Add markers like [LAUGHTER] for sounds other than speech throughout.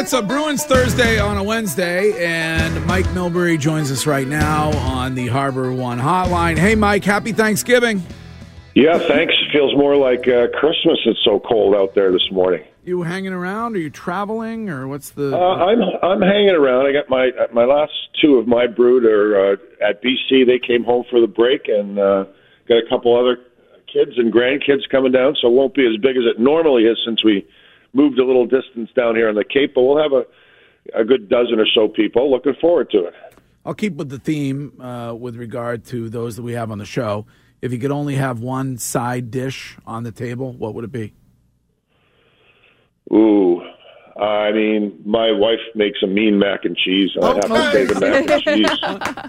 it's a Bruins Thursday on a Wednesday, and Mike Milbury joins us right now on the Harbor One hotline. Hey, Mike, happy Thanksgiving. Yeah, thanks. Feels more like uh, Christmas. It's so cold out there this morning. You hanging around? Are you traveling, or what's the? Uh, I'm I'm hanging around. I got my my last two of my brood are uh, at BC. They came home for the break, and uh, got a couple other kids and grandkids coming down. So it won't be as big as it normally is since we moved a little distance down here on the Cape. But we'll have a a good dozen or so people. Looking forward to it. I'll keep with the theme uh, with regard to those that we have on the show. If you could only have one side dish on the table, what would it be? Ooh, I mean, my wife makes a mean mac and cheese, and I'd have to say the mac and cheese. [LAUGHS]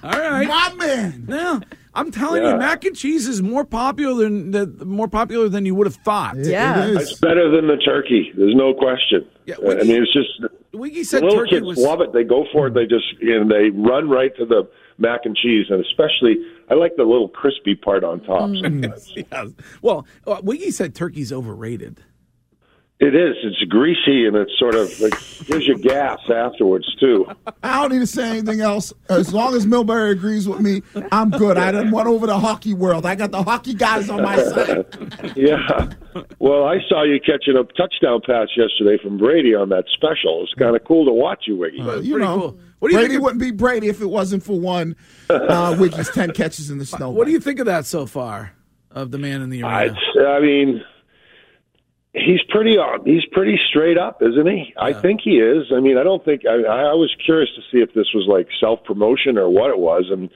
All right, My man. yeah, I'm telling Yeah. you, mac and cheese is more popular than the, more popular than you would have thought. Yeah. It It's better than the turkey. There's no question. Yeah, Uh, I mean, it's just Wiggy the said little turkey kids was love it. They go for it. They just and they run right to the mac and cheese, and especially I like the little crispy part on top. Mm. [LAUGHS] Yes. Well, uh, Wiggy said turkey's overrated. It is. It's greasy and it's sort of like gives you gas afterwards too. I don't need to say anything else. As long as Milbury agrees with me, I'm good. I done went over the hockey world. I got the hockey guys on my side. [LAUGHS] Yeah. Well, I saw you catching a touchdown pass yesterday from Brady on that special. It's kind of cool to watch you, Wiggy. you know, cool. What do you Brady think of- wouldn't be Brady if it wasn't for one uh, [LAUGHS] Wiggy's ten catches in the snow. What do you think of that so far of the man in the I, arena? I mean, he's pretty on. He's pretty straight up, isn't he? I think he is. I mean, I don't think. I, I was curious to see if this was like self promotion or what it was, and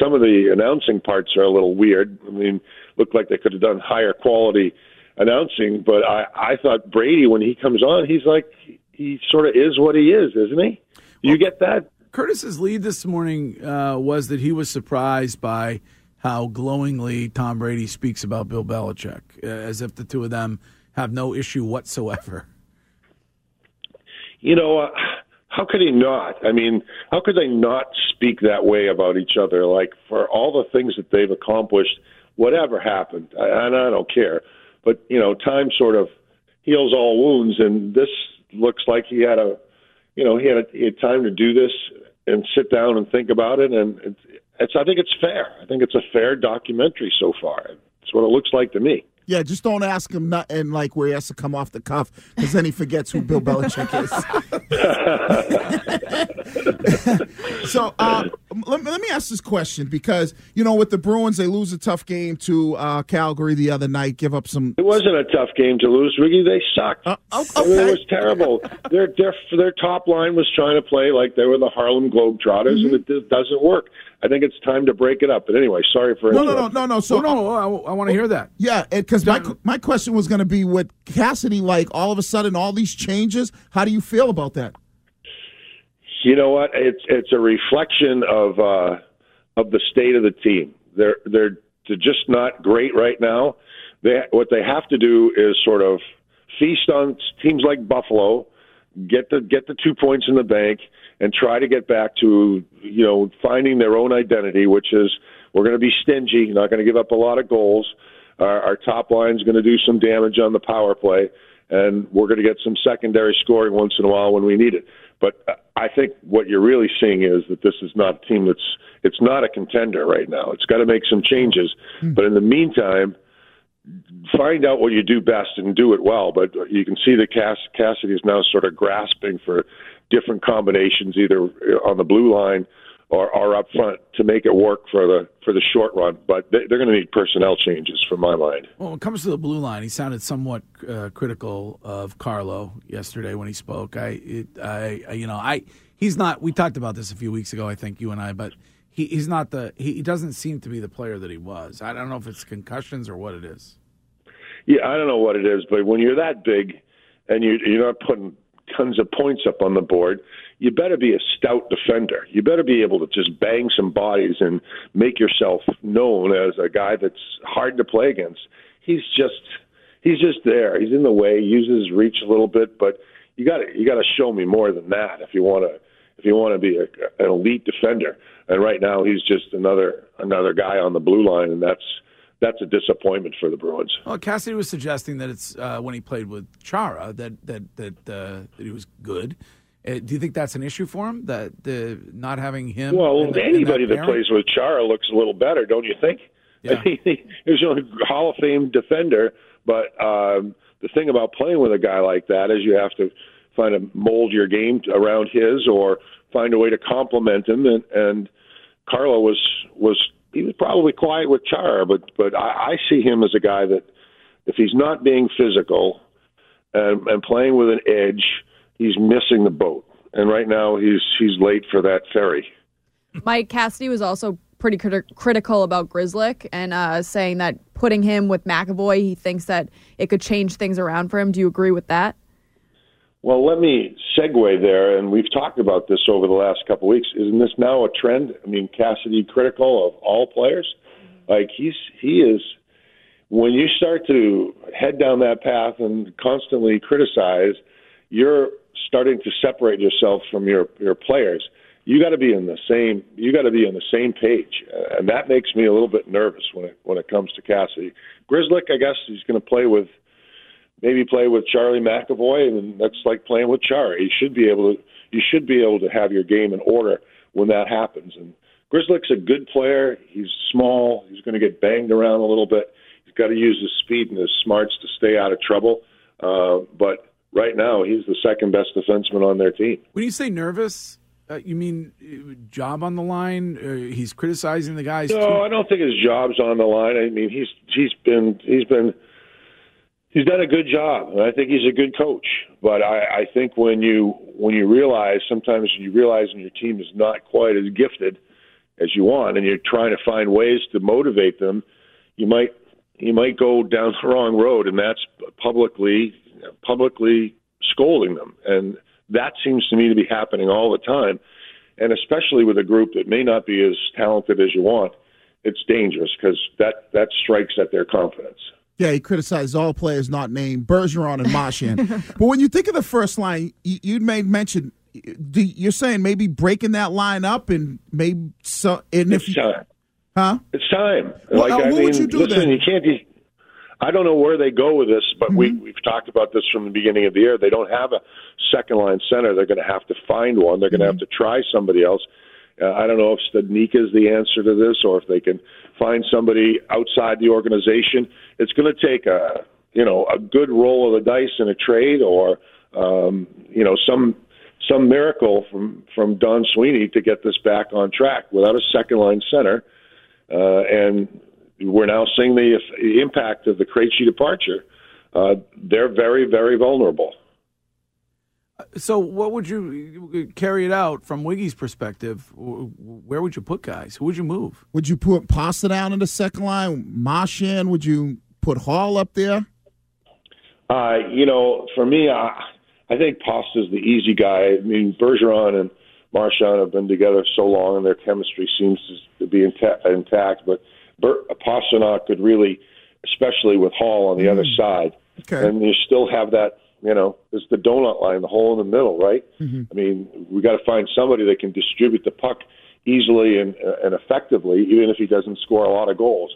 some of the announcing parts are a little weird. I mean, looked like they could have done higher quality announcing, but I, I thought Brady when he comes on, he's like he sort of is what he is, isn't he? You get that? Curtis's lead this morning uh, was that he was surprised by how glowingly Tom Brady speaks about Bill Belichick, uh, as if the two of them have no issue whatsoever. you know, uh, how could he not? I mean, how could they not speak that way about each other? Like for all the things that they've accomplished, whatever happened, I, and I don't care. But you know, time sort of heals all wounds, and this looks like he had a, you know, he had a, he had time to do this and sit down and think about it, and it's, it's I think it's fair. I think it's a fair documentary so far. It's what it looks like to me. Yeah, just don't ask him nothing like where he has to come off the cuff because then he forgets who Bill Belichick is. [LAUGHS] so uh, let, me- let me ask this question because you know with the Bruins they lose a tough game to uh, Calgary the other night, give up some. It wasn't a tough game to lose, Ricky. They sucked. Uh, oh, I mean, okay. it was terrible. their their their top line was trying to play like they were the Harlem Globetrotters, Mm-hmm. and it doesn't work. I think it's time to break it up. But anyway, sorry for No, no, no, interrupting. no, no. So oh, no, I, want to hear that. Yeah, because my my question was going to be with Cassidy, like all of a sudden all these changes. How do you feel about that? You know what? It's it's a reflection of uh, of the state of the team. They're they're they're just not great right now. They what they have to do is sort of feast on teams like Buffalo, get the get the two points in the bank, and try to get back to you know finding their own identity, which is we're going to be stingy, not going to give up a lot of goals. Our, our top line is going to do some damage on the power play, and we're going to get some secondary scoring once in a while when we need it. But uh, I think what you're really seeing is that this is not a team that's it's not a contender right now. It's got to make some changes, hmm. but in the meantime, find out what you do best and do it well. But uh, you can see that Cass, Cassidy is now sort of grasping for different combinations, either uh, on the blue line or, or up front, to make it work for the for the short run. But they, they're going to need personnel changes, from my mind. Well, when it comes to the blue line, he sounded somewhat uh, critical of Carlo yesterday when he spoke. I, it, I, I- you know, I, he's not. We talked about this a few weeks ago, I think you and I, but he, he's not the. He, he doesn't seem to be the player that he was. I don't know if it's concussions or what it is. Yeah, I don't know what it is, but when you're that big and you, you're not putting tons of points up on the board, you better be a stout defender. You better be able to just bang some bodies and make yourself known as a guy that's hard to play against. He's just he's just there. He's in the way. Uses his reach a little bit, but you got to you got to show me more than that if you want to if you want to be a, an elite defender. And right now he's just another another guy on the blue line, and that's that's a disappointment for the Bruins. Well, Cassidy was suggesting that it's uh, when he played with Chara that that that, uh, that he was good, Uh, do you think that's an issue for him? That the not having him? Well, the- anybody that, pairing? plays with Chara looks a little better, don't you think? Yeah. [LAUGHS] I mean, he's a Hall of Fame defender, but um, the thing about playing with a guy like that is you have to find to mold your game around his, or find a way to complement him. And, and Carlo was was he was probably quiet with Char, but but I, I see him as a guy that if he's not being physical and, and playing with an edge, he's missing the boat. And right now he's he's late for that ferry. Mike Cassidy was also pretty criti- critical about Grzelcyk and uh, saying that putting him with McAvoy, he thinks that it could change things around for him. Do you agree with that? Well, let me segue there, and we've talked about this over the last couple of weeks. Isn't this now a trend? I mean, Cassidy critical of all players. Like he's he is. When you start to head down that path and constantly criticize, you're starting to separate yourself from your your players. You got to be in the same. You got to be on the same page, and that makes me a little bit nervous when it when it comes to Cassidy. Grzelcyk, I guess he's going to play with maybe play with Charlie McAvoy, and that's like playing with Char. You should be able to you should be able to have your game in order when that happens. And Grzelcyk's a good player. He's small. He's going to get banged around a little bit. He's got to use his speed and his smarts to stay out of trouble. Uh, but right now, he's the second best defenseman on their team. When you say nervous, uh, you mean uh, job on the line? Uh, he's criticizing the guys. No, too? I don't think his job's on the line. I mean, he's he's been he's been he's done a good job, and I think he's a good coach. But I, I think when you when you realize sometimes you realize when your team is not quite as gifted as you want, and you're trying to find ways to motivate them, you might you might go down the wrong road, and that's publicly publicly scolding them, and that seems to me to be happening all the time, and especially with a group that may not be as talented as you want. It's dangerous because that that strikes at their confidence. Yeah, he criticized all players not named Bergeron and Marchand. [LAUGHS] but when you think of the first line, you, you made mention. do- You're saying maybe breaking that line up and maybe so. And if It's you, time. huh? It's time. Well, like uh, I mean, would you do listen, then? you can't. Be, I don't know where they go with this, but we Mm-hmm. we've talked about this from the beginning of the year. They don't have a second line center. They're going to have to find one. They're going to have Mm-hmm. to try somebody else. Uh, I don't know if Stadnik is the answer to this, or if they can find somebody outside the organization. It's going to take a you know a good roll of the dice in a trade, or um, you know some some miracle from from Don Sweeney to get this back on track. Without a second line center, uh, and we're now seeing the the impact of the Krejci departure. Uh, they're very, very vulnerable. So, what would you carry it out from Wiggy's perspective? Where would you put guys? Who would you move? Would you put Pasta down in the second line? Marchand? Would you put Hall up there? Uh, you know, for me, I, I think Pasta's the easy guy. I mean, Bergeron and Marchand have been together so long, and their chemistry seems to be inta- intact. But Ber- Pastrnak could really, especially with Hall on the other side, Okay. and you still have that. You know, it's the donut line, the hole in the middle, right? I mean, we got to find somebody that can distribute the puck easily and and effectively, even if he doesn't score a lot of goals.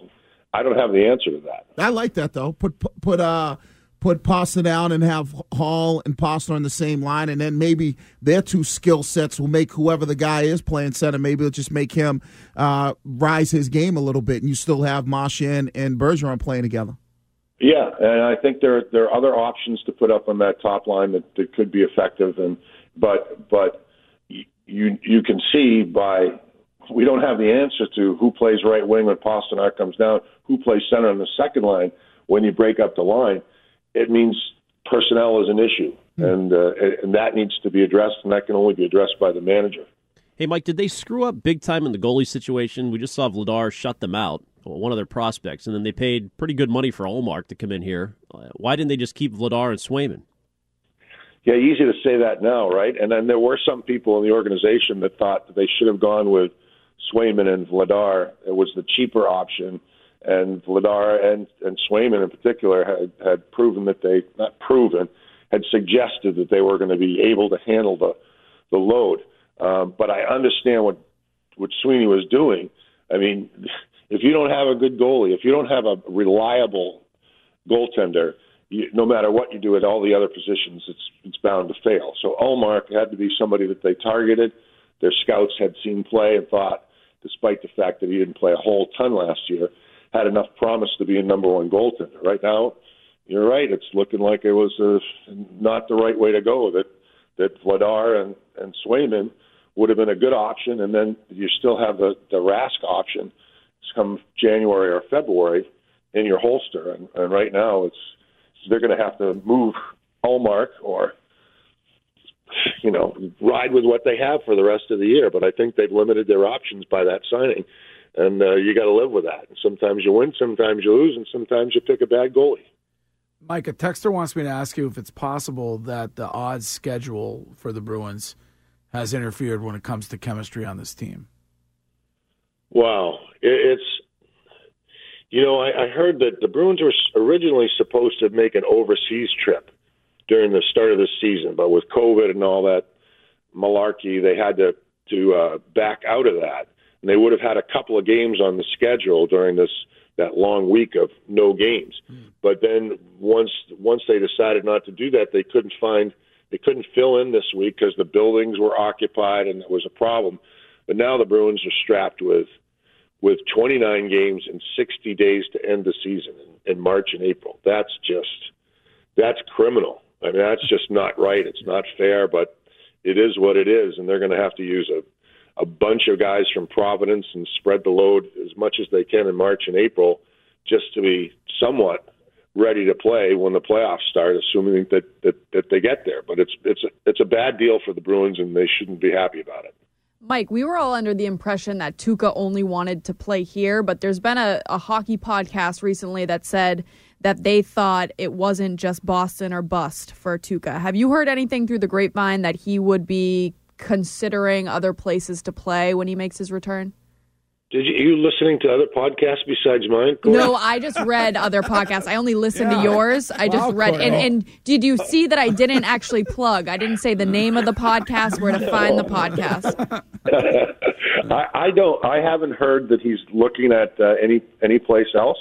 I don't have the answer to that. I like that though. Put put uh put Pasta down and have Hall and Pasta on the same line, and then maybe their two skill sets will make whoever the guy is playing center. Maybe it'll just make him uh, rise his game a little bit, and you still have Marchand and Bergeron playing together. Yeah, and I think there there are other options to put up on that top line that, that could be effective. And but but you you can see by we don't have the answer to who plays right wing when Pastrnak comes down, who plays center on the second line when you break up the line. It means personnel is an issue, and uh, and that needs to be addressed, and that can only be addressed by the manager. Hey, Mike, did they screw up big time in the goalie situation? We just saw Vladar shut them out, one of their prospects, and then they paid pretty good money for Ullmark to come in here. Uh, Why didn't they just keep Vladar and Swayman? Yeah, easy to say that now, right? And then there were some people in the organization that thought that they should have gone with Swayman and Vladar. It was the cheaper option, and Vladar and and Swayman in particular had had proven that they not proven had suggested that they were going to be able to handle the the load. Um, but I understand what what Sweeney was doing. I mean, if you don't have a good goalie, if you don't have a reliable goaltender, you, no matter what you do at all the other positions, it's it's bound to fail. So Ullmark had to be somebody that they targeted. Their scouts had seen play and thought, despite the fact that he didn't play a whole ton last year, had enough promise to be a number one goaltender. Right now, you're right. It's looking like it was uh, not the right way to go. That that Vladar and and Swayman would have been a good option, and then you still have the the Rask option come January or February in your holster. And, and right now, it's they're going to have to move Ullmark or you know ride with what they have for the rest of the year. But I think they've limited their options by that signing, and uh, you got to live with that. And sometimes you win, sometimes you lose, and sometimes you pick a bad goalie. Mike, a texter wants me to ask you if it's possible that the odd schedule for the Bruins has interfered when it comes to chemistry on this team. Wow, it's you know I, I heard that the Bruins were originally supposed to make an overseas trip during the start of the season, but with COVID and all that malarkey, they had to to uh, back out of that, and they would have had a couple of games on the schedule during this that long week of no games. Mm. But then once once they decided not to do that, they couldn't find they couldn't fill in this week because the buildings were occupied and it was a problem. But now the Bruins are strapped with with 29 games and 60 days to end the season in, in March and April. That's just that's criminal. I mean, that's just not right. It's not fair, but it is what it is, and they're going to have to use a a bunch of guys from Providence and spread the load as much as they can in March and April, just to be somewhat ready to play when the playoffs start, assuming that that, that they get there. But it's it's a, it's a bad deal for the Bruins, and they shouldn't be happy about it. Mike, we were all under the impression that Tuukka only wanted to play here, but there's been a, a hockey podcast recently that said that they thought it wasn't just Boston or bust for Tuukka. Have you heard anything through the grapevine that he would be considering other places to play when he makes his return? Did you, you listening to other podcasts besides mine? No, I just read other podcasts. I only listened yeah. to yours. I just read. And, and, did you see that I didn't actually plug? I didn't say the name of the podcast, where to find the podcast. [LAUGHS] I, I, don't. I haven't heard that he's looking at uh, any any place else.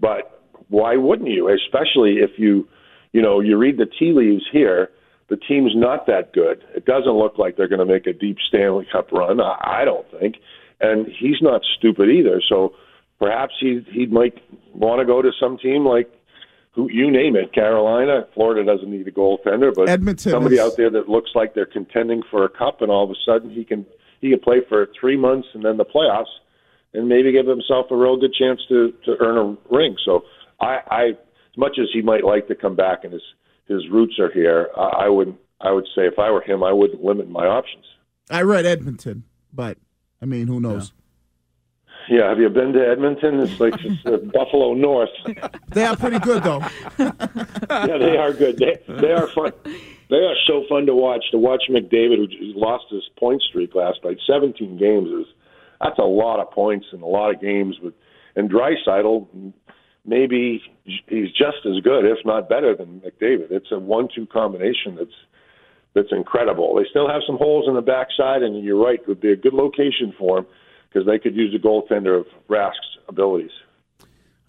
But why wouldn't you? Especially if you, you know, you read the tea leaves here. The team's not that good. It doesn't look like they're going to make a deep Stanley Cup run. I, I don't think and he's not stupid either. So perhaps he he might want to go to some team like who you name it, Carolina. Florida doesn't need a goaltender, but Edmonton somebody is... out there that looks like they're contending for a cup, and all of a sudden he can he can play for three months and then the playoffs, and maybe give himself a real good chance to to earn a ring. So I, I as much as he might like to come back and his his roots are here, I, I would I would say if I were him, I wouldn't limit my options. I read Edmonton, but I mean, who knows? Yeah. yeah have you been to Edmonton? It's like it's uh, [LAUGHS] Buffalo North. they are pretty good, though. [LAUGHS] yeah, they are good. They they are fun. They are so fun to watch. To watch McDavid, who lost his point streak last night, 17 games is that's a lot of points and a lot of games. With and Draisaitl, maybe he's just as good, if not better, than McDavid. It's a one-two combination that's that's incredible. They still have some holes in the backside, and you're right, it would be a good location for them because they could use a goaltender of Rask's abilities.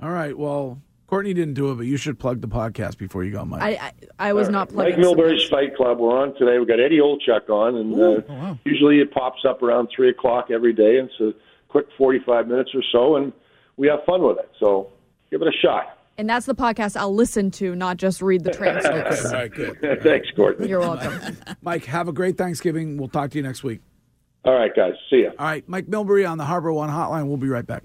All right. Well, Courtney didn't do it, but you should plug the podcast before you go, Mike. I I, I was not plugging. Mike Milbury's Fight Club. We're on today. We've got Eddie Olczyk on, and Ooh, uh, oh, wow. usually it pops up around three o'clock every day. It's a quick forty-five minutes or so, and we have fun with it. So give it a shot. And that's the podcast I'll listen to, not just read the transcripts. [LAUGHS] All right, good. [LAUGHS] Thanks, Courtney. You're welcome. Mike, have a great Thanksgiving. We'll talk to you next week. All right, guys. See ya. All right, Mike Milbury on the Harbor One Hotline. We'll be right back.